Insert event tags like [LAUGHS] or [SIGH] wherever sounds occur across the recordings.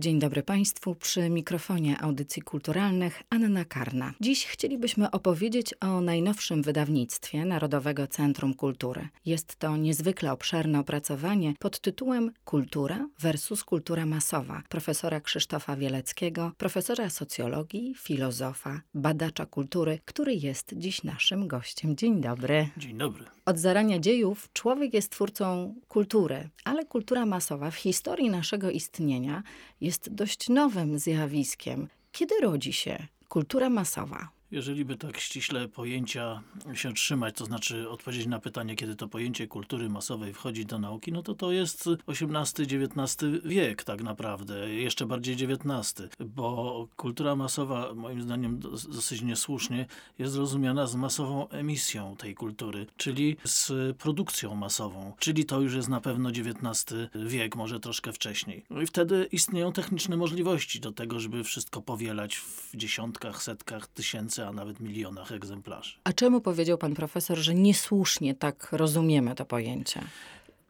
Dzień dobry Państwu, przy mikrofonie audycji kulturalnych Anna Karna. Dziś chcielibyśmy opowiedzieć o najnowszym wydawnictwie Narodowego Centrum Kultury. Jest to niezwykle obszerne opracowanie pod tytułem Kultura versus kultura masowa profesora Krzysztofa Wieleckiego, profesora socjologii, filozofa, badacza kultury, który jest dziś naszym gościem. Dzień dobry. Dzień dobry. Od zarania dziejów człowiek jest twórcą kultury, ale kultura masowa w historii naszego istnienia jest dość nowym zjawiskiem. Kiedy rodzi się kultura masowa? Jeżeli by tak ściśle pojęcia się trzymać, to znaczy odpowiedzieć na pytanie, kiedy to pojęcie kultury masowej wchodzi do nauki, no to to jest XVIII-XIX wiek tak naprawdę, jeszcze bardziej XIX, bo kultura masowa, moim zdaniem dosyć niesłusznie, jest rozumiana z masową emisją tej kultury, czyli z produkcją masową, czyli to już jest na pewno XIX wiek, może troszkę wcześniej. No i wtedy istnieją techniczne możliwości do tego, żeby wszystko powielać w dziesiątkach, setkach tysięcy a nawet milionach egzemplarzy. A czemu powiedział pan profesor, że niesłusznie tak rozumiemy to pojęcie?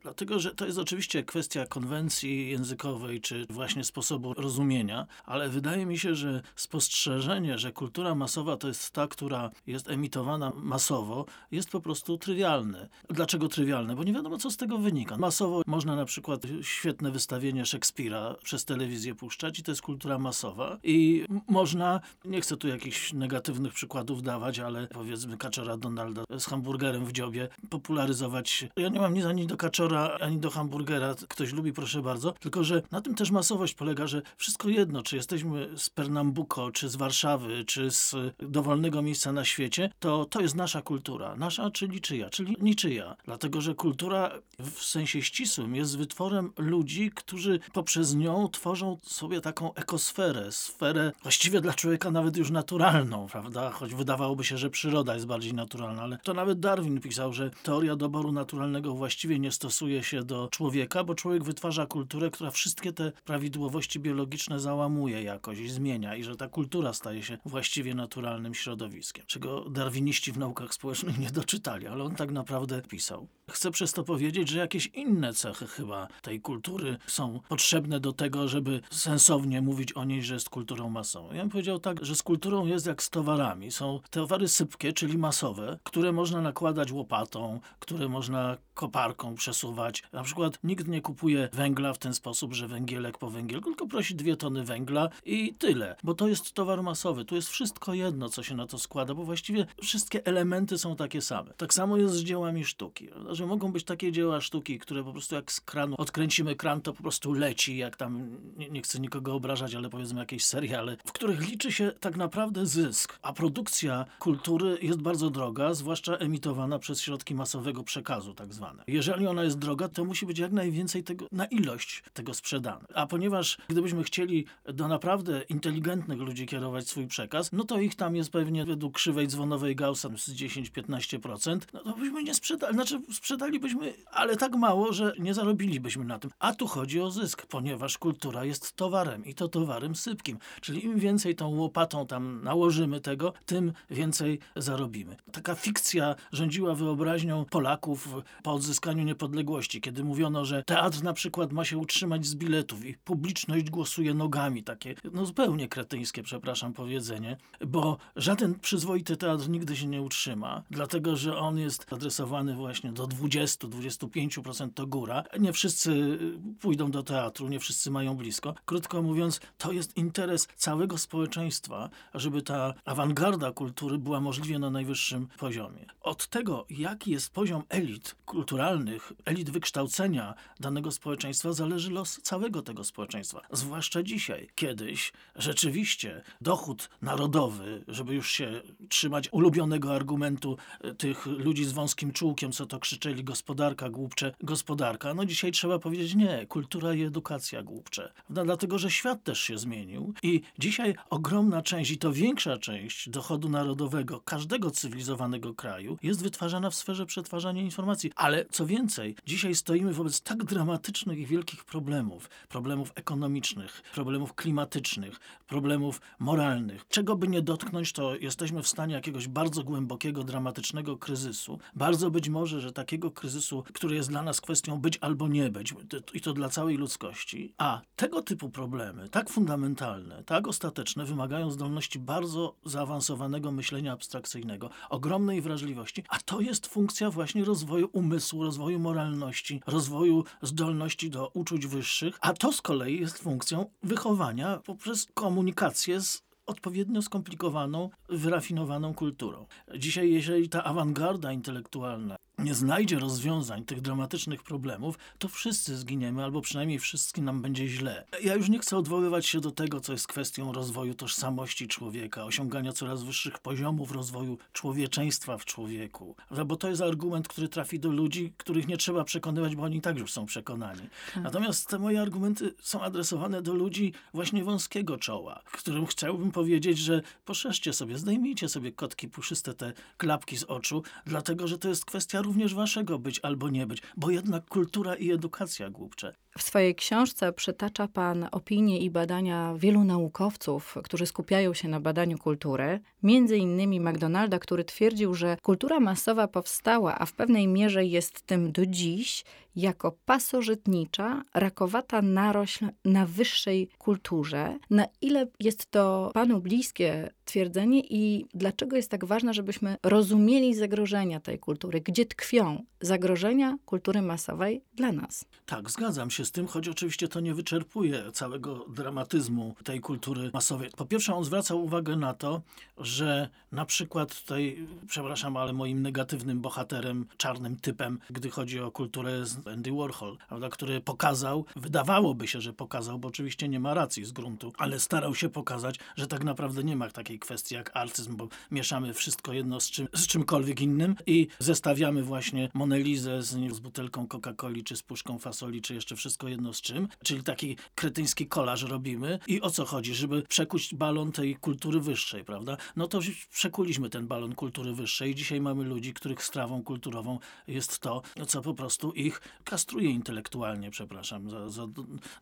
Dlatego, że to jest oczywiście kwestia konwencji językowej, czy właśnie sposobu rozumienia, ale wydaje mi się, że spostrzeżenie, że kultura masowa to jest ta, która jest emitowana masowo, jest po prostu trywialne. Dlaczego trywialne? Bo nie wiadomo, co z tego wynika. Masowo można na przykład świetne wystawienie Szekspira przez telewizję puszczać i to jest kultura masowa. I można, nie chcę tu jakichś negatywnych przykładów dawać, ale powiedzmy Kaczora Donalda z hamburgerem w dziobie popularyzować. Ja nie mam nic ani do Kaczora, ani do hamburgera. Ktoś lubi, proszę bardzo. Tylko, że na tym też masowość polega, że wszystko jedno, czy jesteśmy z Pernambuco, czy z Warszawy, czy z dowolnego miejsca na świecie, to to jest nasza kultura. Nasza, czyli czyja? Czyli niczyja. Dlatego, że kultura w sensie ścisłym jest wytworem ludzi, którzy poprzez nią tworzą sobie taką ekosferę, sferę właściwie dla człowieka nawet już naturalną, prawda? Choć wydawałoby się, że przyroda jest bardziej naturalna, ale to nawet Darwin pisał, że teoria doboru naturalnego właściwie nie stosuje stosuje się do człowieka, bo człowiek wytwarza kulturę, która wszystkie te prawidłowości biologiczne załamuje jakoś i zmienia i że ta kultura staje się właściwie naturalnym środowiskiem, czego darwiniści w naukach społecznych nie doczytali, ale on tak naprawdę pisał. Chcę przez to powiedzieć, że jakieś inne cechy chyba tej kultury są potrzebne do tego, żeby sensownie mówić o niej, że jest kulturą masową. Ja bym powiedział tak, że z kulturą jest jak z towarami. Są towary sypkie, czyli masowe, które można nakładać łopatą, które można koparką przesuwać. Na przykład nikt nie kupuje węgla w ten sposób, że węgielek po węgielku, tylko prosi dwie tony węgla i tyle, bo to jest towar masowy. Tu jest wszystko jedno, co się na to składa, bo właściwie wszystkie elementy są takie same. Tak samo jest z dziełami sztuki, że mogą być takie dzieła sztuki, które po prostu jak z kranu odkręcimy kran, to po prostu leci, jak tam, nie, nie chcę nikogo obrażać, ale powiedzmy jakieś seriale, w których liczy się tak naprawdę zysk, a produkcja kultury jest bardzo droga, zwłaszcza emitowana przez środki masowego przekazu tak zwane. Jeżeli ona jest droga, to musi być jak najwięcej tego, na ilość tego sprzedane. A ponieważ gdybyśmy chcieli do naprawdę inteligentnych ludzi kierować swój przekaz, no to ich tam jest pewnie według krzywej dzwonowej Gaussa z 10-15%, no to byśmy nie sprzedali, znaczy sprzedalibyśmy, ale tak mało, że nie zarobilibyśmy na tym. A tu chodzi o zysk, ponieważ kultura jest towarem i to towarem sypkim. Czyli im więcej tą łopatą tam nałożymy tego, tym więcej zarobimy. Taka fikcja rządziła wyobraźnią Polaków po odzyskaniu niepodległości, kiedy mówiono, że teatr na przykład ma się utrzymać z biletów i publiczność głosuje nogami. Takie no zupełnie kretyńskie, przepraszam, powiedzenie, bo żaden przyzwoity teatr nigdy się nie utrzyma, dlatego że on jest adresowany właśnie do 20-25% to góra. Nie wszyscy pójdą do teatru, nie wszyscy mają blisko. Krótko mówiąc, to jest interes całego społeczeństwa, żeby ta awangarda kultury była możliwie na najwyższym poziomie. Od tego, jaki jest poziom elit kulturalnych, elit wykształcenia danego społeczeństwa zależy los całego tego społeczeństwa. Zwłaszcza dzisiaj. Kiedyś rzeczywiście dochód narodowy, żeby już się trzymać ulubionego argumentu e, tych ludzi z wąskim czułkiem, co to krzyczeli gospodarka głupcze, gospodarka. No dzisiaj trzeba powiedzieć nie, kultura i edukacja głupcze. No, dlatego, że świat też się zmienił i dzisiaj ogromna część i to większa część dochodu narodowego każdego cywilizowanego kraju jest wytwarzana w sferze przetwarzania informacji. Ale co więcej, dzisiaj stoimy wobec tak dramatycznych i wielkich problemów, problemów ekonomicznych, problemów klimatycznych, problemów moralnych. Czego by nie dotknąć, to jesteśmy w stanie jakiegoś bardzo głębokiego, dramatycznego kryzysu. Bardzo być może, że tak takiego kryzysu, który jest dla nas kwestią być albo nie być, i to dla całej ludzkości. A tego typu problemy, tak fundamentalne, tak ostateczne, wymagają zdolności bardzo zaawansowanego myślenia abstrakcyjnego, ogromnej wrażliwości, a to jest funkcja właśnie rozwoju umysłu, rozwoju moralności, rozwoju zdolności do uczuć wyższych, a to z kolei jest funkcją wychowania poprzez komunikację z odpowiednio skomplikowaną, wyrafinowaną kulturą. Dzisiaj, jeżeli ta awangarda intelektualna nie znajdzie rozwiązań tych dramatycznych problemów, to wszyscy zginiemy, albo przynajmniej wszystkim nam będzie źle. Ja już nie chcę odwoływać się do tego, co jest kwestią rozwoju tożsamości człowieka, osiągania coraz wyższych poziomów rozwoju człowieczeństwa w człowieku. Bo to jest argument, który trafi do ludzi, których nie trzeba przekonywać, bo oni tak już są przekonani. Tak. Natomiast te moje argumenty są adresowane do ludzi właśnie wąskiego czoła, którym chciałbym powiedzieć, że poszerzcie sobie, zdejmijcie sobie kotki puszyste, te klapki z oczu, dlatego, że to jest kwestia również waszego być albo nie być, bo jednak kultura i edukacja głupcze. W swojej książce przytacza Pan opinie i badania wielu naukowców, którzy skupiają się na badaniu kultury, między innymi McDonalda, który twierdził, że kultura masowa powstała, a w pewnej mierze jest tym do dziś, jako pasożytnicza, rakowata narośl na wyższej kulturze. Na ile jest to Panu bliskie twierdzenie i dlaczego jest tak ważne, żebyśmy rozumieli zagrożenia tej kultury? Gdzie tkwią zagrożenia kultury masowej dla nas? Tak, zgadzam się z tym, choć oczywiście to nie wyczerpuje całego dramatyzmu tej kultury masowej. Po pierwsze, on zwraca uwagę na to, że na przykład tutaj, przepraszam, ale moim negatywnym bohaterem, czarnym typem, gdy chodzi o kulturę, jest Andy Warhol, prawda, który pokazał, wydawałoby się, że pokazał, bo oczywiście nie ma racji z gruntu, ale starał się pokazać, że tak naprawdę nie ma takiej kwestii jak artyzm, bo mieszamy wszystko jedno z, czym, z czymkolwiek innym i zestawiamy właśnie Monelizę z, z butelką Coca-Coli, czy z puszką fasoli, czy jeszcze wszystko jedno z czym, czyli taki kretyński kolaż robimy i o co chodzi, żeby przekuć balon tej kultury wyższej, prawda? No to przekuliśmy ten balon kultury wyższej i dzisiaj mamy ludzi, których strawą kulturową jest to, co po prostu ich kastruje intelektualnie, przepraszam za, za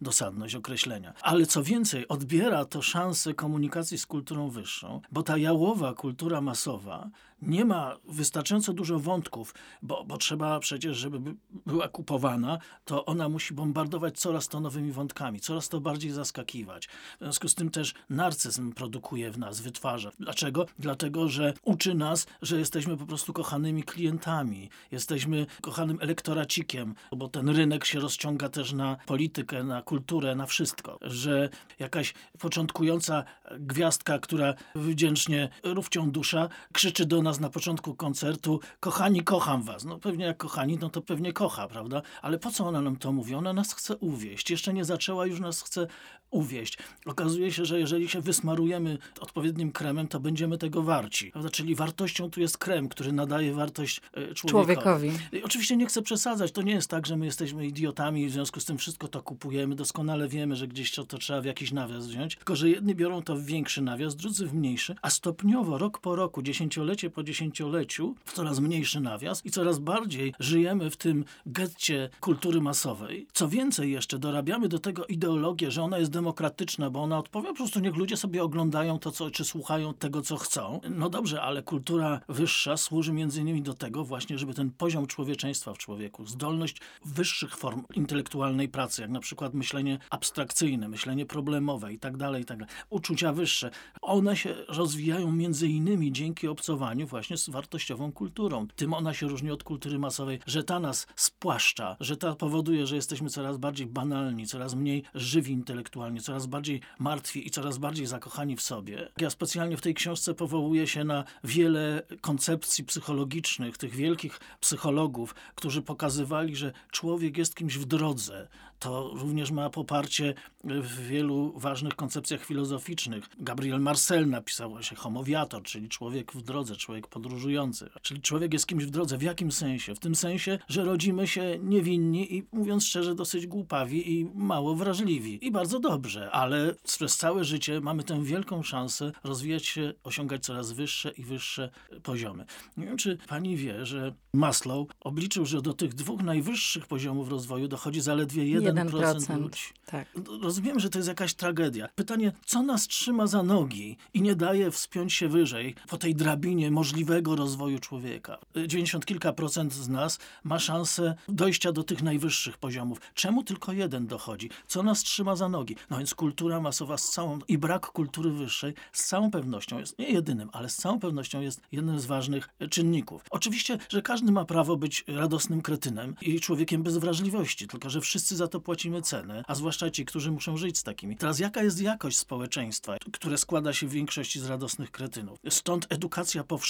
dosadność określenia. Ale co więcej, odbiera to szansę komunikacji z kulturą wyższą, bo ta jałowa kultura masowa nie ma wystarczająco dużo wątków, bo, bo trzeba przecież, żeby była kupowana, to ona musi bombardować coraz to nowymi wątkami, coraz to bardziej zaskakiwać. W związku z tym też narcyzm produkuje w nas, wytwarza. Dlaczego? Dlatego, że uczy nas, że jesteśmy po prostu kochanymi klientami, jesteśmy kochanym elektoracikiem, bo ten rynek się rozciąga też na politykę, na kulturę, na wszystko. Że jakaś początkująca gwiazdka, która wdzięcznie rówcią dusza, krzyczy do nas na początku koncertu, kochani, kocham was. No pewnie jak kochani, no to pewnie kocha, prawda? Ale po co ona nam to mówi? Ona nas chce uwieść. Jeszcze nie zaczęła, już nas chce uwieść. Okazuje się, że jeżeli się wysmarujemy odpowiednim kremem, to będziemy tego warci. Prawda? Czyli wartością tu jest krem, który nadaje wartość e, człowiekowi. człowiekowi. Oczywiście nie chcę przesadzać. To nie jest tak, że my jesteśmy idiotami i w związku z tym wszystko to kupujemy. Doskonale wiemy, że gdzieś to, to trzeba w jakiś nawias wziąć. Tylko, że jedni biorą to w większy nawias, drudzy w mniejszy, a stopniowo, rok po roku, dziesięciolecie po dziesięcioleciu, w coraz mniejszy nawias i coraz bardziej żyjemy w tym getcie kultury masowej. Co więcej jeszcze, dorabiamy do tego ideologię, że ona jest demokratyczna, bo ona odpowiada, po prostu niech ludzie sobie oglądają to, co, czy słuchają tego, co chcą. No dobrze, ale kultura wyższa służy między innymi do tego właśnie, żeby ten poziom człowieczeństwa w człowieku, zdolność wyższych form intelektualnej pracy, jak na przykład myślenie abstrakcyjne, myślenie problemowe i tak dalej, i tak dalej, uczucia wyższe, one się rozwijają między innymi dzięki obcowaniu właśnie z wartościową kulturą. Tym ona się różni od kultury masowej, że ta nas spłaszcza, że ta powoduje, że jesteśmy coraz bardziej banalni, coraz mniej żywi intelektualnie, coraz bardziej martwi i coraz bardziej zakochani w sobie. Ja specjalnie w tej książce powołuję się na wiele koncepcji psychologicznych, tych wielkich psychologów, którzy pokazywali, że człowiek jest kimś w drodze. To również ma poparcie w wielu ważnych koncepcjach filozoficznych. Gabriel Marcel napisał właśnie homowiator, czyli człowiek w drodze, człowiek podróżujący. Czyli człowiek jest kimś w drodze. W jakim sensie? W tym sensie, że rodzimy się niewinni i mówiąc szczerze, dosyć głupawi i mało wrażliwi. I bardzo dobrze, ale przez całe życie mamy tę wielką szansę rozwijać się, osiągać coraz wyższe i wyższe poziomy. Nie wiem, czy pani wie, że Maslow obliczył, że do tych dwóch najwyższych poziomów rozwoju dochodzi zaledwie 1%, 1%. ludzi. Tak. Rozumiem, że to jest jakaś tragedia. Pytanie, co nas trzyma za nogi i nie daje wspiąć się wyżej po tej drabinie możliwego rozwoju człowieka? 90 kilka procent z nas ma szansę dojścia do tych najwyższych poziomów. Czemu tylko jeden dochodzi? Co nas trzyma za nogi? No więc kultura masowa z całą i brak kultury wyższej z całą pewnością jest nie jedynym, ale z całą pewnością jest jednym z ważnych czynników. Oczywiście, że każdy ma prawo być radosnym kretynem i człowiekiem bez wrażliwości, tylko że wszyscy za to płacimy cenę, a zwłaszcza ci, którzy muszą żyć z takimi. Teraz jaka jest jakość społeczeństwa, które składa się w większości z radosnych kretynów? Stąd edukacja powszechna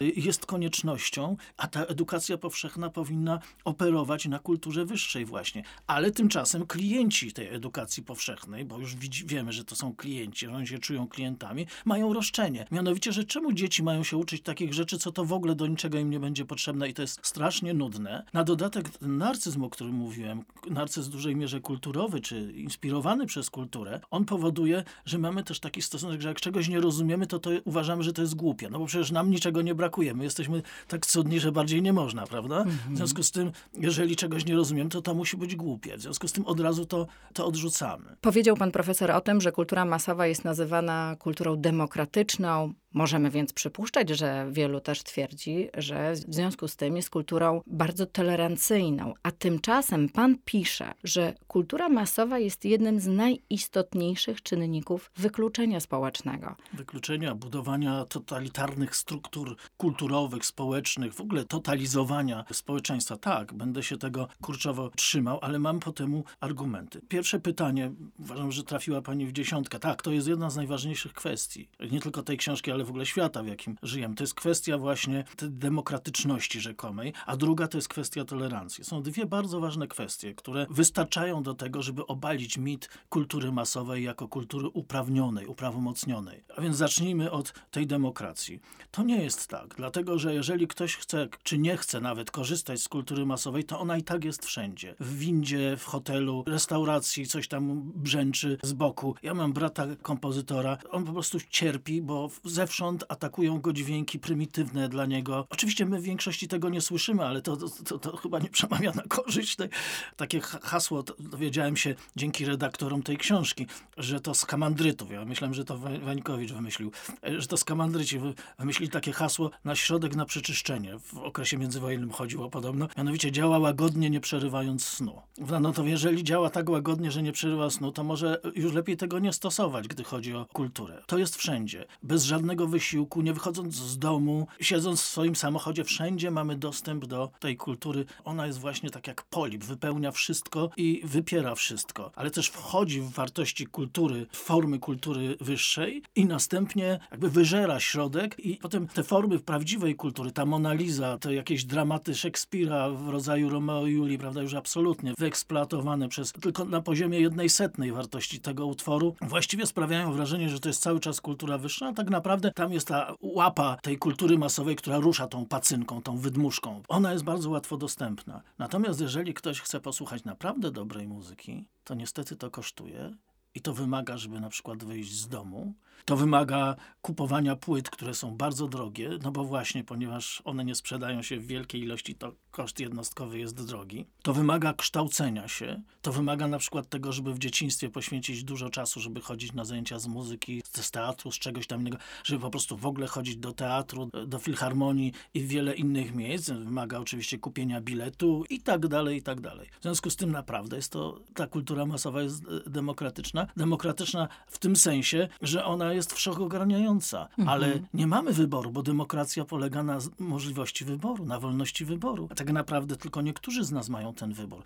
jest koniecznością, a ta edukacja powszechna powinna operować na kulturze wyższej właśnie. Ale tymczasem klienci tej edukacji powszechnej, bo już wiemy, że to są klienci, że oni się czują klientami, mają roszczenie. Mianowicie, że czemu dzieci mają się uczyć takich rzeczy, co to w ogóle do niczego im nie będzie potrzebne i to jest strasznie nudne. Na dodatek ten narcyzm, o którym mówiłem, narcyzm w dużej mierze kulturowy, czy inspirowany przez kulturę, on powoduje, że mamy też taki stosunek, że jak czegoś nie rozumiemy, to, to uważamy, że to jest głupie. No bo przecież niczego nie brakuje. My jesteśmy tak cudni, że bardziej nie można, prawda? W związku z tym, jeżeli czegoś nie rozumiem, to to musi być głupie. W związku z tym od razu to, to odrzucamy. Powiedział pan profesor o tym, że kultura masowa jest nazywana kulturą demokratyczną, Możemy więc przypuszczać, że wielu też twierdzi, że w związku z tym jest kulturą bardzo tolerancyjną. A tymczasem pan pisze, że kultura masowa jest jednym z najistotniejszych czynników wykluczenia społecznego. Wykluczenia, budowania totalitarnych struktur kulturowych, społecznych, w ogóle totalizowania społeczeństwa. Tak, będę się tego kurczowo trzymał, ale mam po temu argumenty. Pierwsze pytanie, uważam, że trafiła pani w dziesiątkę. Tak, to jest jedna z najważniejszych kwestii. Nie tylko tej książki, ale w ogóle świata, w jakim żyjemy. To jest kwestia właśnie demokratyczności rzekomej, a druga to jest kwestia tolerancji. Są dwie bardzo ważne kwestie, które wystarczają do tego, żeby obalić mit kultury masowej jako kultury uprawnionej, uprawomocnionej. A więc zacznijmy od tej demokracji. To nie jest tak, dlatego że jeżeli ktoś chce, czy nie chce nawet korzystać z kultury masowej, to ona i tak jest wszędzie. W windzie, w hotelu, restauracji, coś tam brzęczy z boku. Ja mam brata kompozytora, on po prostu cierpi, bo ze zewsząd atakują go dźwięki prymitywne dla niego. Oczywiście my w większości tego nie słyszymy, ale to, to, to, to chyba nie przemawia na korzyść. Takie hasło dowiedziałem się dzięki redaktorom tej książki, że to z kamandrytów. Ja myślałem, że to Wańkowicz wymyślił, że to z kamandryci wymyślili takie hasło na środek na przeczyszczenie. W okresie międzywojennym chodziło podobno. Mianowicie działa łagodnie, nie przerywając snu. No to jeżeli działa tak łagodnie, że nie przerywa snu, to może już lepiej tego nie stosować, gdy chodzi o kulturę. To jest wszędzie. Bez żadnego wysiłku, nie wychodząc z domu, siedząc w swoim samochodzie, wszędzie mamy dostęp do tej kultury. Ona jest właśnie tak jak polip, wypełnia wszystko i wypiera wszystko, ale też wchodzi w wartości kultury, formy kultury wyższej i następnie jakby wyżera środek i potem te formy prawdziwej kultury, ta Mona Lisa, te jakieś dramaty Szekspira w rodzaju Romeo i Julii, prawda, już absolutnie wyeksploatowane przez tylko na poziomie jednej setnej wartości tego utworu, właściwie sprawiają wrażenie, że to jest cały czas kultura wyższa, a tak naprawdę tam jest ta łapa tej kultury masowej, która rusza tą pacynką, tą wydmuszką. Ona jest bardzo łatwo dostępna. Natomiast jeżeli ktoś chce posłuchać naprawdę dobrej muzyki, to niestety to kosztuje i to wymaga, żeby na przykład wyjść z domu. To wymaga kupowania płyt, które są bardzo drogie, no bo właśnie, ponieważ one nie sprzedają się w wielkiej ilości, to koszt jednostkowy jest drogi. To wymaga kształcenia się. To wymaga na przykład tego, żeby w dzieciństwie poświęcić dużo czasu, żeby chodzić na zajęcia z muzyki, z teatru, z czegoś tam innego, żeby po prostu w ogóle chodzić do teatru, do filharmonii i wiele innych miejsc. Wymaga oczywiście kupienia biletu i tak dalej, i tak dalej. W związku z tym naprawdę jest to, ta kultura masowa jest e, demokratyczna demokratyczna. w tym sensie, że ona jest wszechogarniająca, mhm. ale nie mamy wyboru, bo demokracja polega na możliwości wyboru, na wolności wyboru. A tak naprawdę tylko niektórzy z nas mają ten wybór.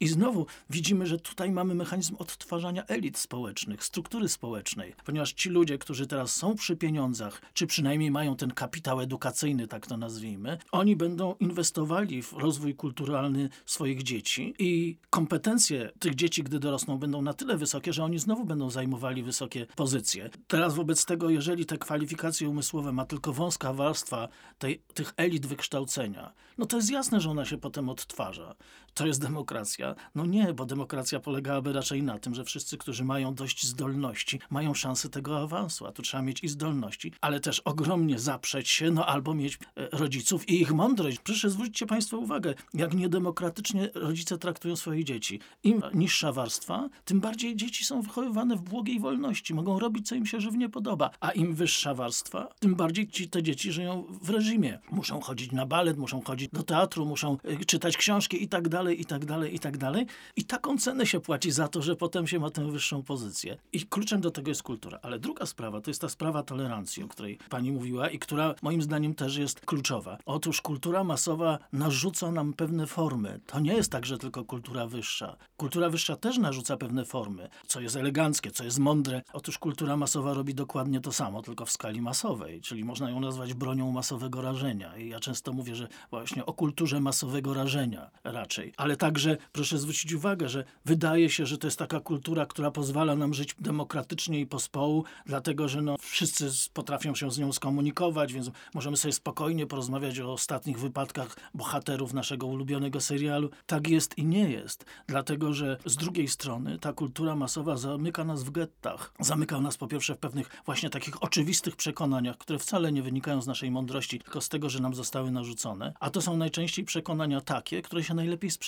I znowu widzimy, że tutaj mamy mechanizm odtwarzania elit społecznych, struktury społecznej, ponieważ ci ludzie, którzy teraz są przy pieniądzach, czy przynajmniej mają ten kapitał edukacyjny, tak to nazwijmy, oni będą inwestowali w rozwój kulturalny swoich dzieci i kompetencje tych dzieci, gdy dorosną, będą na tyle wysokie, że oni znowu będą zajmowali wysokie pozycje. Teraz wobec tego, jeżeli te kwalifikacje umysłowe ma tylko wąska warstwa tej, tych elit wykształcenia, no to jest jasne, że ona się potem odtwarza. To jest demokracja? No nie, bo demokracja polegałaby raczej na tym, że wszyscy, którzy mają dość zdolności, mają szansę tego awansu, a tu trzeba mieć i zdolności, ale też ogromnie zaprzeć się, no albo mieć e, rodziców i ich mądrość. Proszę zwróćcie Państwo uwagę, jak niedemokratycznie rodzice traktują swoje dzieci. Im niższa warstwa, tym bardziej dzieci są wychowywane w błogiej wolności, mogą robić, co im się żywnie podoba, a im wyższa warstwa, tym bardziej ci, te dzieci żyją w reżimie. Muszą chodzić na balet, muszą chodzić do teatru, muszą y, czytać książki i tak dalej, i tak dalej, i tak dalej. I taką cenę się płaci za to, że potem się ma tę wyższą pozycję. I kluczem do tego jest kultura. Ale druga sprawa to jest ta sprawa tolerancji, o której pani mówiła i która moim zdaniem też jest kluczowa. Otóż kultura masowa narzuca nam pewne formy. To nie jest tak, że tylko kultura wyższa. Kultura wyższa też narzuca pewne formy, co jest eleganckie, co jest mądre. Otóż kultura masowa robi dokładnie to samo, tylko w skali masowej, czyli można ją nazwać bronią masowego rażenia. I ja często mówię, że właśnie o kulturze masowego rażenia raczej. Ale także proszę zwrócić uwagę, że wydaje się, że to jest taka kultura, która pozwala nam żyć demokratycznie i pospołu, dlatego że no, wszyscy potrafią się z nią skomunikować, więc możemy sobie spokojnie porozmawiać o ostatnich wypadkach bohaterów naszego ulubionego serialu. Tak jest i nie jest, dlatego że z drugiej strony ta kultura masowa zamyka nas w gettach. Zamyka nas po pierwsze w pewnych właśnie takich oczywistych przekonaniach, które wcale nie wynikają z naszej mądrości, tylko z tego, że nam zostały narzucone. A to są najczęściej przekonania takie, które się najlepiej sprzedają.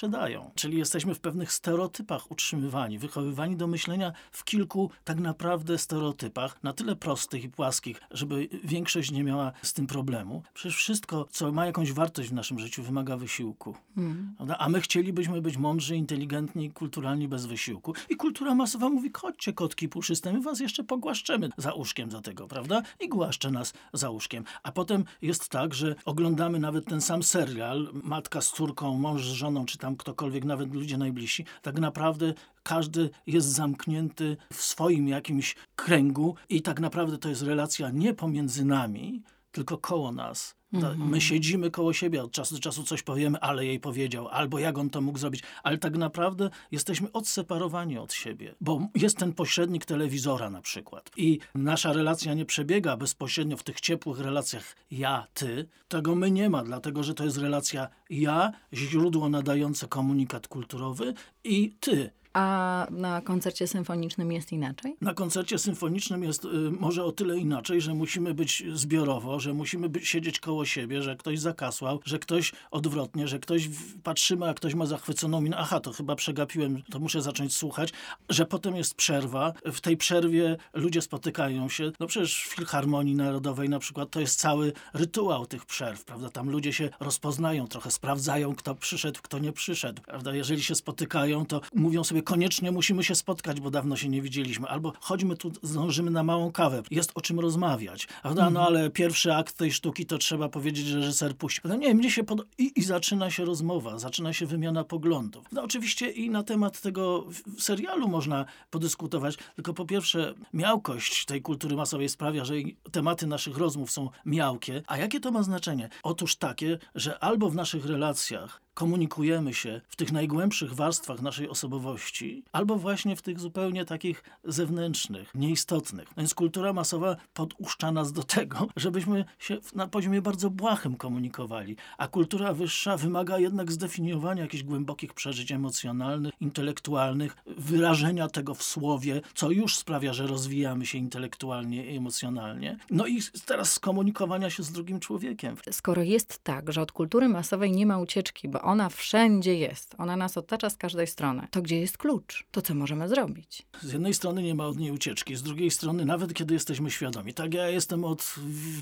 Czyli jesteśmy w pewnych stereotypach utrzymywani, wychowywani do myślenia w kilku tak naprawdę stereotypach, na tyle prostych i płaskich, żeby większość nie miała z tym problemu. Przecież wszystko, co ma jakąś wartość w naszym życiu, wymaga wysiłku. Mm. A my chcielibyśmy być mądrzy, inteligentni, kulturalni bez wysiłku. I kultura masowa mówi, chodźcie kotki puszyste, my was jeszcze pogłaszczemy za uszkiem za tego, prawda? I głaszcze nas za uszkiem. A potem jest tak, że oglądamy nawet ten sam serial, matka z córką, mąż z żoną, czy tam ktokolwiek, nawet ludzie najbliżsi, tak naprawdę każdy jest zamknięty w swoim jakimś kręgu i tak naprawdę to jest relacja nie pomiędzy nami, tylko koło nas. Mhm. My siedzimy koło siebie, od czasu do czasu coś powiemy, ale jej powiedział, albo jak on to mógł zrobić, ale tak naprawdę jesteśmy odseparowani od siebie, bo jest ten pośrednik telewizora na przykład i nasza relacja nie przebiega bezpośrednio w tych ciepłych relacjach ja-ty, tego my nie ma, dlatego że to jest relacja ja, źródło nadające komunikat kulturowy i ty. A na koncercie symfonicznym jest inaczej? Na koncercie symfonicznym jest y, może o tyle inaczej, że musimy być zbiorowo, że musimy być, siedzieć koło siebie, że ktoś zakasłał, że ktoś odwrotnie, że ktoś patrzymy, a ktoś ma zachwyconą minę. Aha, to chyba przegapiłem, to muszę zacząć słuchać. Że potem jest przerwa. W tej przerwie ludzie spotykają się. No przecież w Filharmonii Narodowej na przykład to jest cały rytuał tych przerw, prawda? Tam ludzie się rozpoznają, trochę sprawdzają, kto przyszedł, kto nie przyszedł, prawda? Jeżeli się spotykają, to mówią sobie, koniecznie musimy się spotkać, bo dawno się nie widzieliśmy. Albo chodźmy tu, zdążymy na małą kawę. Jest o czym rozmawiać. Prawda? No mhm. ale pierwszy akt tej sztuki to trzeba powiedzieć, że reżyser puści. No nie, mnie się pod... I, I zaczyna się rozmowa, zaczyna się wymiana poglądów. No oczywiście i na temat tego serialu można podyskutować, tylko po pierwsze miałkość tej kultury masowej sprawia, że tematy naszych rozmów są miałkie. A jakie to ma znaczenie? Otóż takie, że albo w naszych relacjach komunikujemy się w tych najgłębszych warstwach naszej osobowości, albo właśnie w tych zupełnie takich zewnętrznych, nieistotnych. Więc kultura masowa poduszcza nas do tego, żebyśmy się na poziomie bardzo błahym komunikowali, a kultura wyższa wymaga jednak zdefiniowania jakichś głębokich przeżyć emocjonalnych, intelektualnych, wyrażenia tego w słowie, co już sprawia, że rozwijamy się intelektualnie i emocjonalnie. No i teraz skomunikowania się z drugim człowiekiem. Skoro jest tak, że od kultury masowej nie ma ucieczki, bo ona wszędzie jest. Ona nas otacza z każdej strony. To gdzie jest klucz? To co możemy zrobić? Z jednej strony nie ma od niej ucieczki, z drugiej strony nawet kiedy jesteśmy świadomi. Tak ja jestem od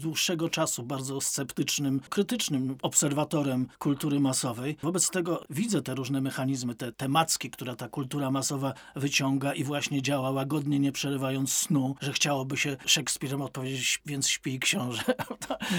dłuższego czasu bardzo sceptycznym, krytycznym obserwatorem kultury masowej. Wobec tego widzę te różne mechanizmy, te temacki, które ta kultura masowa wyciąga i właśnie działa łagodnie, nie przerywając snu, że chciałoby się Szekspirem odpowiedzieć, więc śpi książę. [LAUGHS]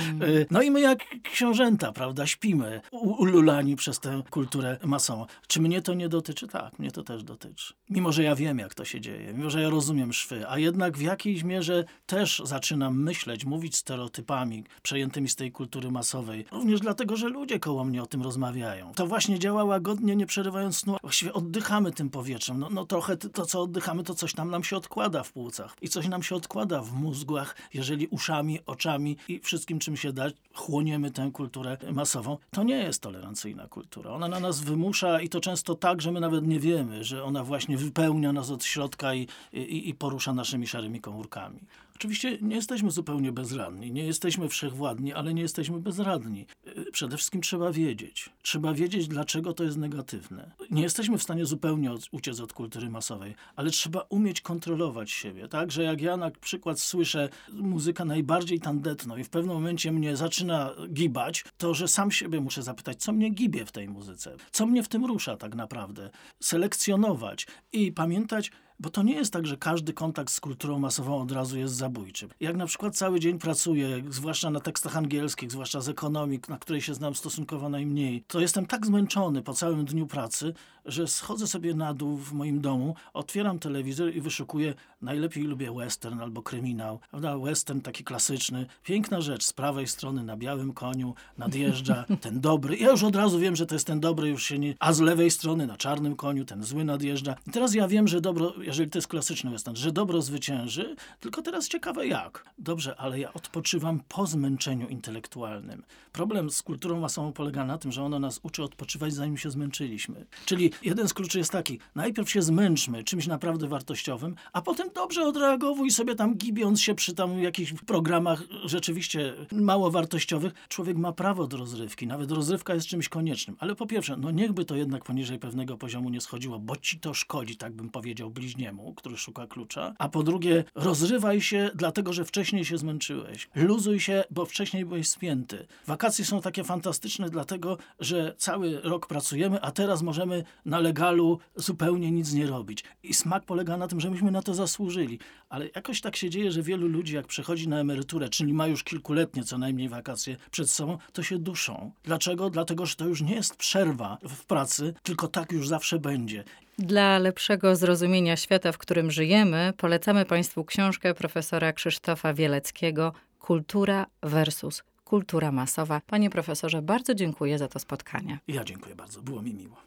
Mm. No i my jak książęta, prawda, śpimy, ululani przez przez tę kulturę masową. Czy mnie to nie dotyczy? Tak, mnie to też dotyczy. Mimo, że ja wiem, jak to się dzieje, mimo, że ja rozumiem szwy, a jednak w jakiejś mierze też zaczynam myśleć, mówić stereotypami przejętymi z tej kultury masowej. Również dlatego, że ludzie koło mnie o tym rozmawiają. To właśnie działa łagodnie, nie przerywając snu. Właściwie oddychamy tym powietrzem. No, no trochę to, co oddychamy, to coś tam nam się odkłada w płucach. I coś nam się odkłada w mózgach, jeżeli uszami, oczami i wszystkim, czym się da, chłoniemy tę kulturę masową. To nie jest tolerancyjna kultura. Ona na nas wymusza i to często tak, że my nawet nie wiemy, że ona właśnie wypełnia nas od środka i, i, i porusza naszymi szarymi komórkami. Oczywiście nie jesteśmy zupełnie bezradni, nie jesteśmy wszechwładni, ale nie jesteśmy bezradni. Y, przede wszystkim trzeba wiedzieć. Trzeba wiedzieć, dlaczego to jest negatywne. Nie jesteśmy w stanie zupełnie uciec od kultury masowej, ale trzeba umieć kontrolować siebie, tak? Że jak ja na przykład słyszę muzykę najbardziej tandetną i w pewnym momencie mnie zaczyna gibać, to że sam siebie muszę zapytać, co mnie gibie w tej muzyce? Co mnie w tym rusza tak naprawdę? Selekcjonować i pamiętać, bo to nie jest tak, że każdy kontakt z kulturą masową od razu jest zabójczy. Jak na przykład cały dzień pracuję, zwłaszcza na tekstach angielskich, zwłaszcza z ekonomik, na której się znam stosunkowo najmniej, to jestem tak zmęczony po całym dniu pracy, że schodzę sobie na dół w moim domu, otwieram telewizor i wyszukuję, najlepiej lubię western albo kryminał. Prawda? Western taki klasyczny, piękna rzecz, z prawej strony na białym koniu nadjeżdża [LAUGHS] ten dobry. Ja już od razu wiem, że to jest ten dobry, już się nie... A z lewej strony na czarnym koniu ten zły nadjeżdża. I teraz ja wiem, że dobro jeżeli to jest klasyczny western, że dobro zwycięży, tylko teraz ciekawe jak. Dobrze, ale ja odpoczywam po zmęczeniu intelektualnym. Problem z kulturą masową polega na tym, że ona nas uczy odpoczywać, zanim się zmęczyliśmy. Czyli jeden z kluczy jest taki, najpierw się zmęczmy czymś naprawdę wartościowym, a potem dobrze odreagowuj sobie tam gibiąc się przy tam jakichś programach rzeczywiście mało wartościowych. Człowiek ma prawo do rozrywki, nawet rozrywka jest czymś koniecznym. Ale po pierwsze, no niechby to jednak poniżej pewnego poziomu nie schodziło, bo ci to szkodzi, tak bym powiedział bliźni bliźniemu, który szuka klucza, a po drugie rozrywaj się dlatego, że wcześniej się zmęczyłeś. Luzuj się, bo wcześniej byłeś spięty. Wakacje są takie fantastyczne dlatego, że cały rok pracujemy, a teraz możemy na legalu zupełnie nic nie robić. I smak polega na tym, że myśmy na to zasłużyli. Ale jakoś tak się dzieje, że wielu ludzi jak przechodzi na emeryturę, czyli ma już kilkuletnie co najmniej wakacje przed sobą, to się duszą. Dlaczego? Dlatego, że to już nie jest przerwa w pracy, tylko tak już zawsze będzie. Dla lepszego zrozumienia świata, w którym żyjemy, polecamy Państwu książkę profesora Krzysztofa Wieleckiego Kultura versus kultura masowa. Panie profesorze, bardzo dziękuję za to spotkanie. Ja dziękuję bardzo, było mi miło.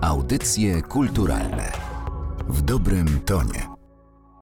Audycje kulturalne w dobrym tonie.